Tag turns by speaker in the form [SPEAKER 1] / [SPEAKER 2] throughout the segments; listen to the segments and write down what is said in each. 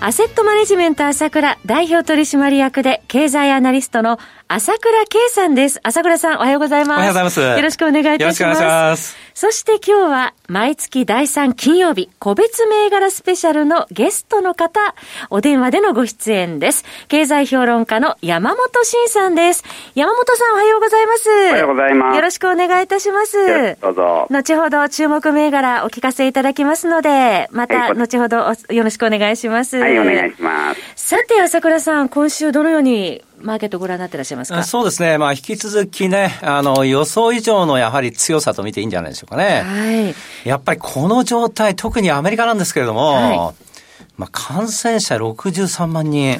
[SPEAKER 1] アセットマネジメント朝倉代表取締役で経済アナリストの朝倉慶さんです。朝倉さん、おはようございます。お
[SPEAKER 2] はようございます。
[SPEAKER 1] よろしくお願いいたします。よろしくお願いします。そして今日は、毎月第3金曜日、個別銘柄スペシャルのゲストの方、お電話でのご出演です。経済評論家の山本慎さんです。山本さん、おはようございます。
[SPEAKER 3] おはようございます。
[SPEAKER 1] よろしくお願いいたします。
[SPEAKER 3] どうぞ。
[SPEAKER 1] 後ほど注目銘柄お聞かせいただきますので、また後ほどよろしくお願いします。
[SPEAKER 3] はい、お願いします。
[SPEAKER 1] さて、朝倉さん、今週どのようにマーケットご覧になってらっしゃいますか？
[SPEAKER 2] そうですね。まあ、引き続きね、あの、予想以上のやはり強さと見ていいんじゃないでしょうかね。はい。やっぱりこの状態、特にアメリカなんですけれども、はい、まあ、感染者63万人。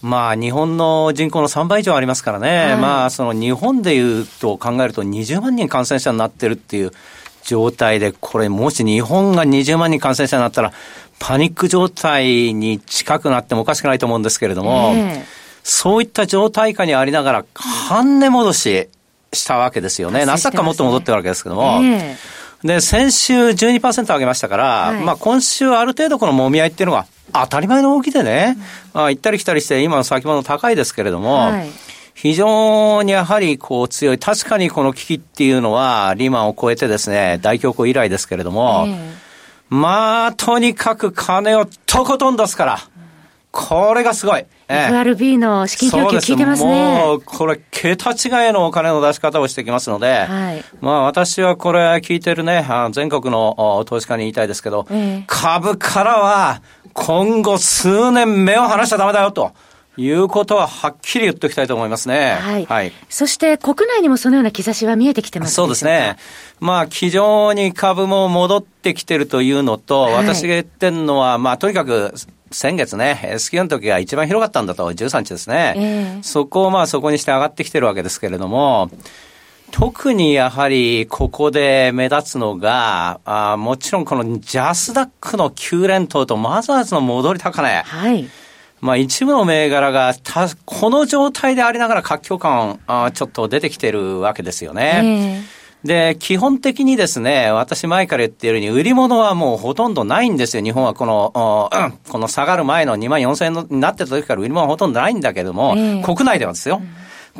[SPEAKER 2] まあ、日本の人口の3倍以上ありますからね。はい、まあ、その日本でいうと考えると20万人感染者になってるっていう状態で、これもし日本が20万人感染者になったら、パニック状態に近くなってもおかしくないと思うんですけれども、えーそういった状態下にありながら、半値戻ししたわけですよね。ナスダックはもっと戻ってるわけですけども。えー、で、先週12%上げましたから、はい、まあ今週ある程度この揉み合いっていうのが当たり前の動きでね、うん、まあ行ったり来たりして今の先物高いですけれども、はい非常にやはりこう強い。確かにこの危機っていうのはリーマンを超えてですね、大恐慌以来ですけれども、えー、まあ、とにかく金をとことん出すから、これがすごい。
[SPEAKER 1] FRB の資金供給効いてますね。
[SPEAKER 2] もう、これ、桁違いのお金の出し方をしてきますので、はい、まあ、私はこれ聞いてるね、全国の投資家に言いたいですけど、えー、株からは、今後数年目を離しちゃダメだよと。いうことははっきり言っておきたいと思いますね。
[SPEAKER 1] はい。はい、そして国内にもそのような兆しは見えてきてます
[SPEAKER 2] そうですね。まあ、非常に株も戻ってきてるというのと、はい、私が言ってるのは、まあ、とにかく先月ね、S q の時が一番広かったんだと、13日ですね。えー、そこをまあそこにして上がってきてるわけですけれども、特にやはりここで目立つのが、あもちろんこのジャスダックの9連投とマザーズの戻り高値。はい。まあ一部の銘柄がた、この状態でありながら活況感、あちょっと出てきてるわけですよね。えーで、基本的にですね、私前から言っているように、売り物はもうほとんどないんですよ。日本はこの、この下がる前の2万4000円になってた時から売り物はほとんどないんだけども、えー、国内ではですよ。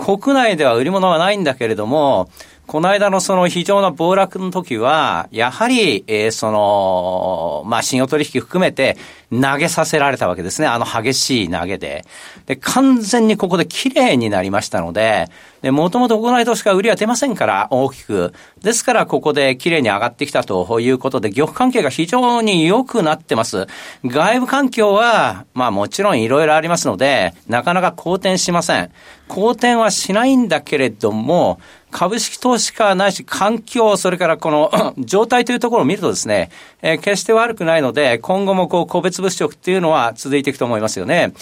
[SPEAKER 2] 国内では売り物はないんだけれども、この間のその非常な暴落の時は、やはり、えー、その、まあ、信用取引含めて投げさせられたわけですね。あの激しい投げで。で、完全にここで綺麗になりましたので、で、もともと国内投資家売りは出ませんから、大きく。ですから、ここで綺麗に上がってきたということで、玉関係が非常に良くなってます。外部環境は、まあもちろんいろいろありますので、なかなか好転しません。好転はしないんだけれども、株式投資家ないし環境、それからこの 状態というところを見るとですね、えー、決して悪くないので、今後もこう個別物色っていうのは続いていくと思いますよね。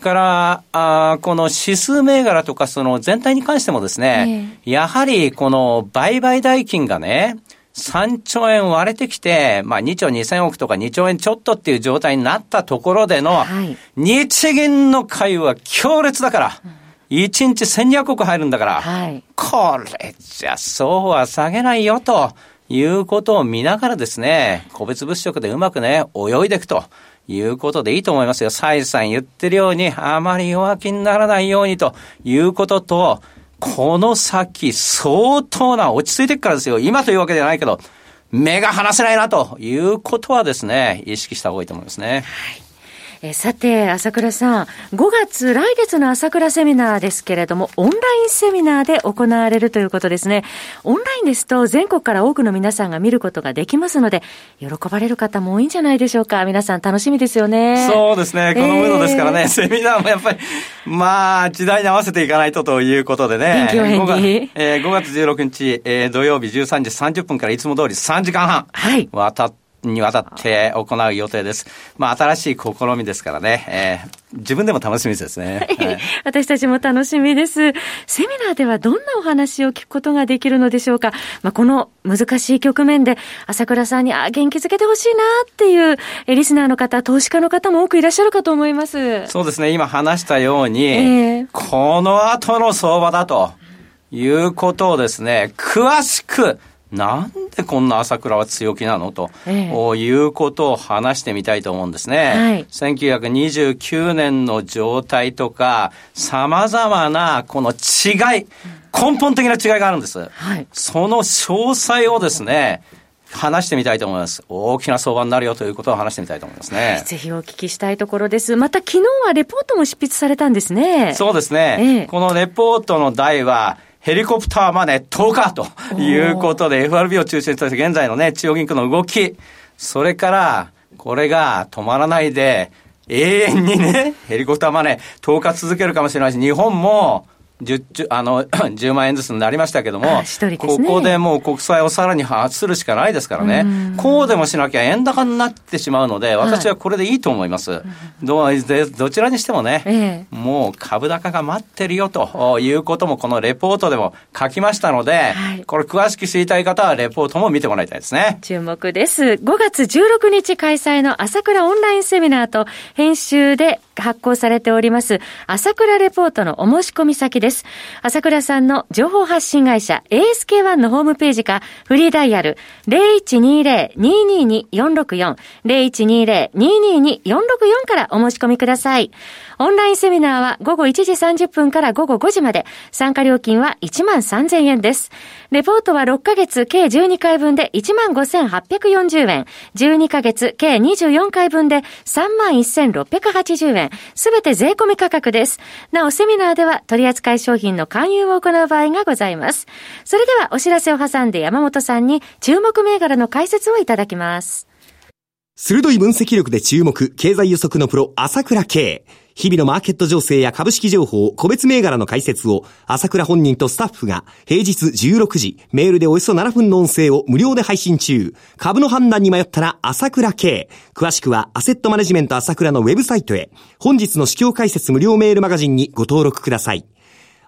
[SPEAKER 2] から、あこの指数銘柄とかその全体に関してもですね、えー、やはりこの売買代金がね、3兆円割れてきて、まあ2兆2000億とか2兆円ちょっとっていう状態になったところでの、日銀の会は強烈だから、1日1200億入るんだから、はい、これじゃそうは下げないよということを見ながらですね、個別物色でうまくね、泳いでいくと。いうことでいいと思いますよ。蔡さん言ってるように、あまり弱気にならないようにということと、この先、相当な落ち着いていくからですよ。今というわけじゃないけど、目が離せないなということはですね、意識した方がいいと思いますね。はい
[SPEAKER 1] えさて、朝倉さん、5月、来月の朝倉セミナーですけれども、オンラインセミナーで行われるということですね。オンラインですと、全国から多くの皆さんが見ることができますので、喜ばれる方も多いんじゃないでしょうか。皆さん楽しみですよね。
[SPEAKER 2] そうですね。このムードですからね、えー、セミナーもやっぱり、まあ、時代に合わせていかないとということでね。
[SPEAKER 1] 臨機応変
[SPEAKER 2] に。えー、5月16日、えー、土曜日13時30分からいつも通り3時間半。はい。渡っにわたって行う予定です。まあ、新しい試みですからね、えー、自分でも楽しみですね。
[SPEAKER 1] はい、私たちも楽しみです。セミナーではどんなお話を聞くことができるのでしょうか。まあ、この難しい局面で、朝倉さんに、あ、元気づけてほしいなっていう、えリスナーの方、投資家の方も多くいらっしゃるかと思います。
[SPEAKER 2] そうですね、今話したように、えー、この後の相場だということをですね、詳しく、なんでこんな朝倉は強気なの？と、ええ、いうことを話してみたいと思うんですね。はい、1929年の状態とか、様々なこの違い、根本的な違いがあるんです。はい、その詳細をですね、話してみたいと思います。大きな相場になるよということを話してみたいと思いますね。
[SPEAKER 1] ぜひお聞きしたいところです。また昨日はレポートも執筆されたんですね。
[SPEAKER 2] そうですね。ええ、このレポートの題は、ヘリコプターマネー10日ということで、FRB を中心として現在のね、中央銀行の動き、それから、これが止まらないで、永遠にね、ヘリコプターマネー10日続けるかもしれないし、日本も、10, あの 10万円ずつになりましたけども、ね、ここでもう国債をさらに発するしかないですからね、こうでもしなきゃ円高になってしまうので、私はこれでいいと思います。はい、どどちらにしてもね、ええ、もう株高が待ってるよということも、このレポートでも書きましたので、はい、これ詳しく知りたい方はレポートも見てもらいたいですね。
[SPEAKER 1] 注目です。5月16日開催の朝倉オンラインセミナーと編集で発行されております、朝倉レポートのお申し込み先です。朝倉さんの情報発信会社 ASK1 のホームページか、フリーダイヤル0120-222-464、0120-222-464からお申し込みください。オンラインセミナーは午後1時30分から午後5時まで、参加料金は1万3000円です。レポートは6ヶ月計12回分で1万5840円、12ヶ月計24回分で3万1680円、すべて税込み価格です。なお、セミナーでは取扱い商品の勧誘を行う場合がございます。それではお知らせを挟んで山本さんに注目銘柄の解説をいただきます。
[SPEAKER 4] 鋭い分析力で注目、経済予測のプロ、朝倉慶。日々のマーケット情勢や株式情報、個別銘柄の解説を、朝倉本人とスタッフが、平日16時、メールでおよそ7分の音声を無料で配信中。株の判断に迷ったら、朝倉慶。詳しくは、アセットマネジメント朝倉のウェブサイトへ。本日の市況解説無料メールマガジンにご登録ください。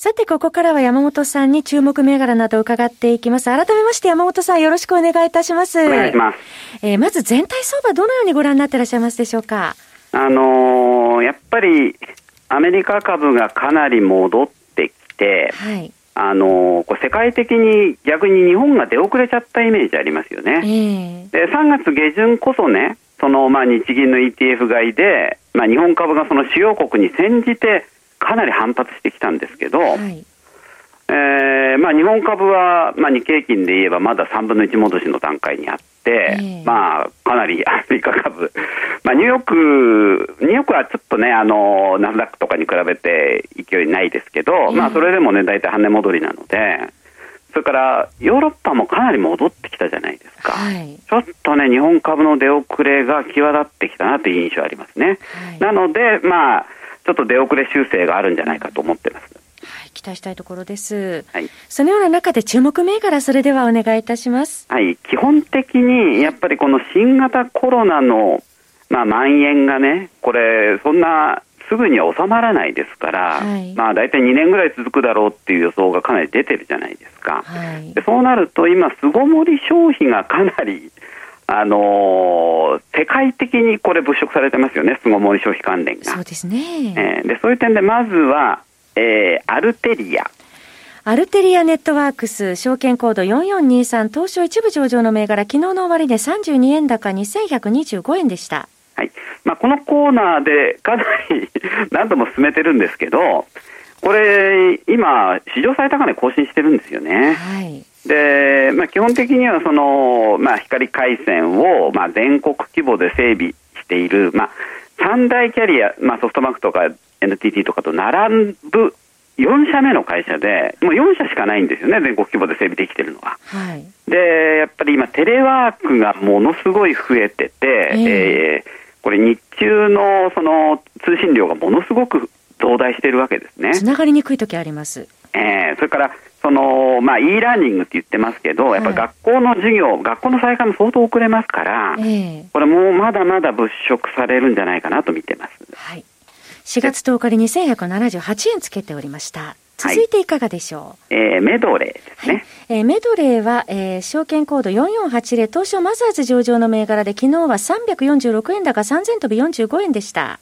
[SPEAKER 1] さて、ここからは山本さんに注目銘柄などを伺っていきます。改めまして山本さんよろしくお願いいたします。
[SPEAKER 3] お願いします。
[SPEAKER 1] えー、まず全体相場どのようにご覧になっていらっしゃいますでしょうか？
[SPEAKER 3] あのー、やっぱりアメリカ株がかなり戻ってきて、はい、あのー、こ世界的に逆に日本が出遅れちゃったイメージありますよね。えー、で3月下旬こそね、そのまあ日銀の ETF 買いで、まあ、日本株がその主要国に先じてかなり反発してきたんですけど、はい、えー、まあ、日本株は、まあ、日経金で言えばまだ3分の1戻しの段階にあって、えー、まあ、かなり アメリカ株、まあ、ニューヨーク、ニューヨークはちょっとね、あのナスダックとかに比べて勢いないですけど、えー、まあ、それでもね、大体跳ね戻りなので、それからヨーロッパもかなり戻ってきたじゃないですか、はい、ちょっとね、日本株の出遅れが際立ってきたなという印象ありますね。はい、なので、まあ、ちょっと出遅れ修正があるんじゃないかと思ってます。
[SPEAKER 1] はい、期待したいところです。はい。そのような中で注目銘柄、それではお願いいたします。
[SPEAKER 3] はい。基本的に、やっぱりこの新型コロナの、まあ、蔓延がね、これ、そんな、すぐには収まらないですから、はい、まあ大体2年ぐらい続くだろうっていう予想がかなり出てるじゃないですか。はい、でそうなると今、巣ごもり消費がかなりあのー、世界的にこれ物色されてますよね、巣ごもり消費関連が。
[SPEAKER 1] そうですね。
[SPEAKER 3] えー、で、そういう点で、まずは、えー、アルテリア。
[SPEAKER 1] アルテリアネットワークス、証券コード4423、東証一部上場の銘柄、昨日の終わりで32円高2125円でした。
[SPEAKER 3] はい。まあ、このコーナーでかなり 何度も進めてるんですけど、これ、今、史上最高値更新してるんですよね。はい。で、まあ、基本的にはその、まあ、光回線を、まあ、全国規模で整備している、まあ、三大キャリア、まあ、ソフトバンクとか NTT とかと並ぶ4社目の会社で、もう4社しかないんですよね、全国規模で整備できてるのは。はい、で、やっぱり今、テレワークがものすごい増えてて、えー、えー、これ、日中のその通信量がものすごく増大しているわけですね。
[SPEAKER 1] つながりにくい時あります。
[SPEAKER 3] えー、それから、その、まあ、e ラーニングって言ってますけど、やっぱ学校の授業、はい、学校の再開も相当遅れますから、えー、これもうまだまだ物色されるんじゃないかなと見てます。
[SPEAKER 1] はい。4月10日に2178円つけておりました。続いていかがでしょ
[SPEAKER 3] う、はい、えー、メドレーですね。はい、
[SPEAKER 1] えー、メドレーは、えー、証券コード4480東証マザーズ上場の銘柄で昨日は346円高3000飛び45円でした。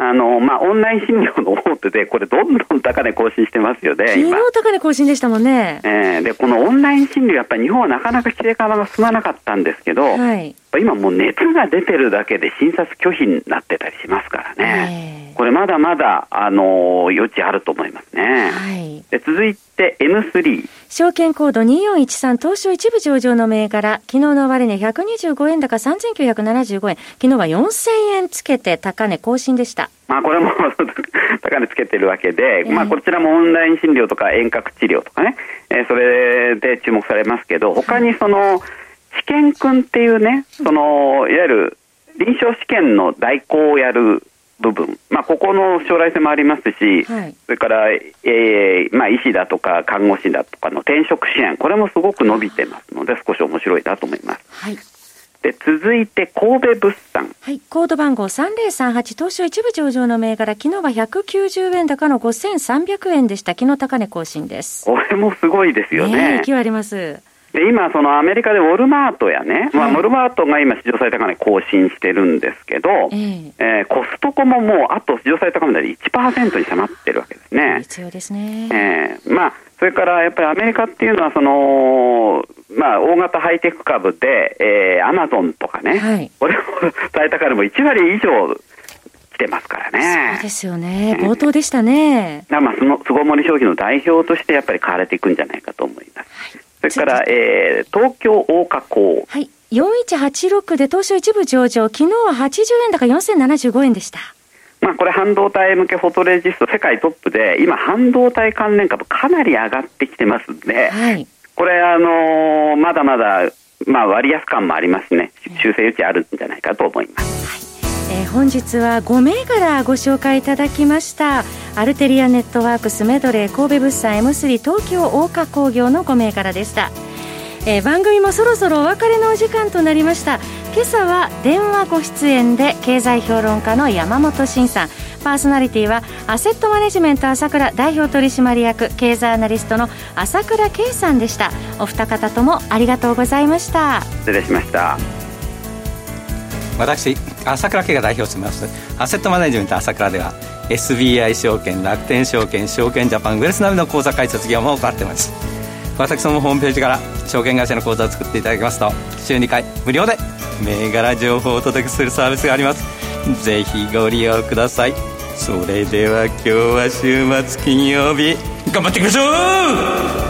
[SPEAKER 3] あの、まあ、オンライン診療の大手で、これ、どんどん高値更新してますよね。
[SPEAKER 1] 昨日高値更新でしたもんね。
[SPEAKER 3] えー、で、このオンライン診療、やっぱり日本はなかなか規制緩和が進まなかったんですけど、はい、今もう熱が出てるだけで診察拒否になってたりしますからね。これまだまだ、あの余地あると思いますね。はい、で続いて M3。
[SPEAKER 1] 証券コード2413東証一部上場の銘柄、昨日の終値125円高3975円、昨日は4000円つけて高値更新でした。
[SPEAKER 3] まあこれも 高値つけてるわけで、えー、まあこちらもオンライン診療とか遠隔治療とかね、えー、それで注目されますけど、他にその、はい試験君っていうね、その、いわゆる臨床試験の代行をやる部分、まあ、ここの将来性もありますし、はい、それから、えーまあ、医師だとか看護師だとかの転職支援、これもすごく伸びてますので、少し面白いなと思います。はいで続いて神戸物産。
[SPEAKER 1] はい。コード番号3038東証一部上場の銘柄、昨日は190円高の5300円でした。昨日高値更新です。
[SPEAKER 3] これもすごいですよね。
[SPEAKER 1] ね勢いあります。
[SPEAKER 3] で今、そのアメリカでウォルマートやね、はい、まあ、ウォルマートが今、史上最高値更新してるんですけど、えー、えー、コストコももう、あと史上最高値で1%に迫ってるわけですね。
[SPEAKER 1] 必要ですね。
[SPEAKER 3] えー、まあ、それからやっぱりアメリカっていうのは、その、まあ、大型ハイテク株で、えー、アマゾンとかね、はい、これも 最高値も1割以上来てますからね。
[SPEAKER 1] そうですよね。冒頭でしたね。
[SPEAKER 3] まあ、その巣ごもり消費の代表としてやっぱり買われていくんじゃないかと思います。はいそれから、えー、東京大加工。
[SPEAKER 1] はい。4186で東証一部上場、昨日は80円高4075円でした。
[SPEAKER 3] まあ、これ半導体向けフォトレジスト世界トップで、今半導体関連株かなり上がってきてますんで、はい、これあのー、まだまだ、まあ、割安感もありますね。修正余地あるんじゃないかと思います。
[SPEAKER 1] はいえー、本日は5銘柄ご紹介いただきました。アルテリアネットワークスメドレー神戸物産 M3 東京大華工業の5銘柄でした、えー、番組もそろそろお別れのお時間となりました。今朝は電話ご出演で経済評論家の山本慎さん。パーソナリティはアセットマネジメント朝倉代表取締役経済アナリストの朝倉圭さんでした。お二方ともありがとうございました。
[SPEAKER 3] 失礼しました。
[SPEAKER 2] 私朝倉家が代表してます。アセットマネジメント朝倉では SBI 証券楽天証券証券ジャパンウェルス並みの口座開設業務を行ってます。私どもホームページから証券会社の口座を作っていただきますと週2回無料で銘柄情報をお届けするサービスがあります。ぜひご利用ください。それでは今日は週末金曜日頑張っていきましょう!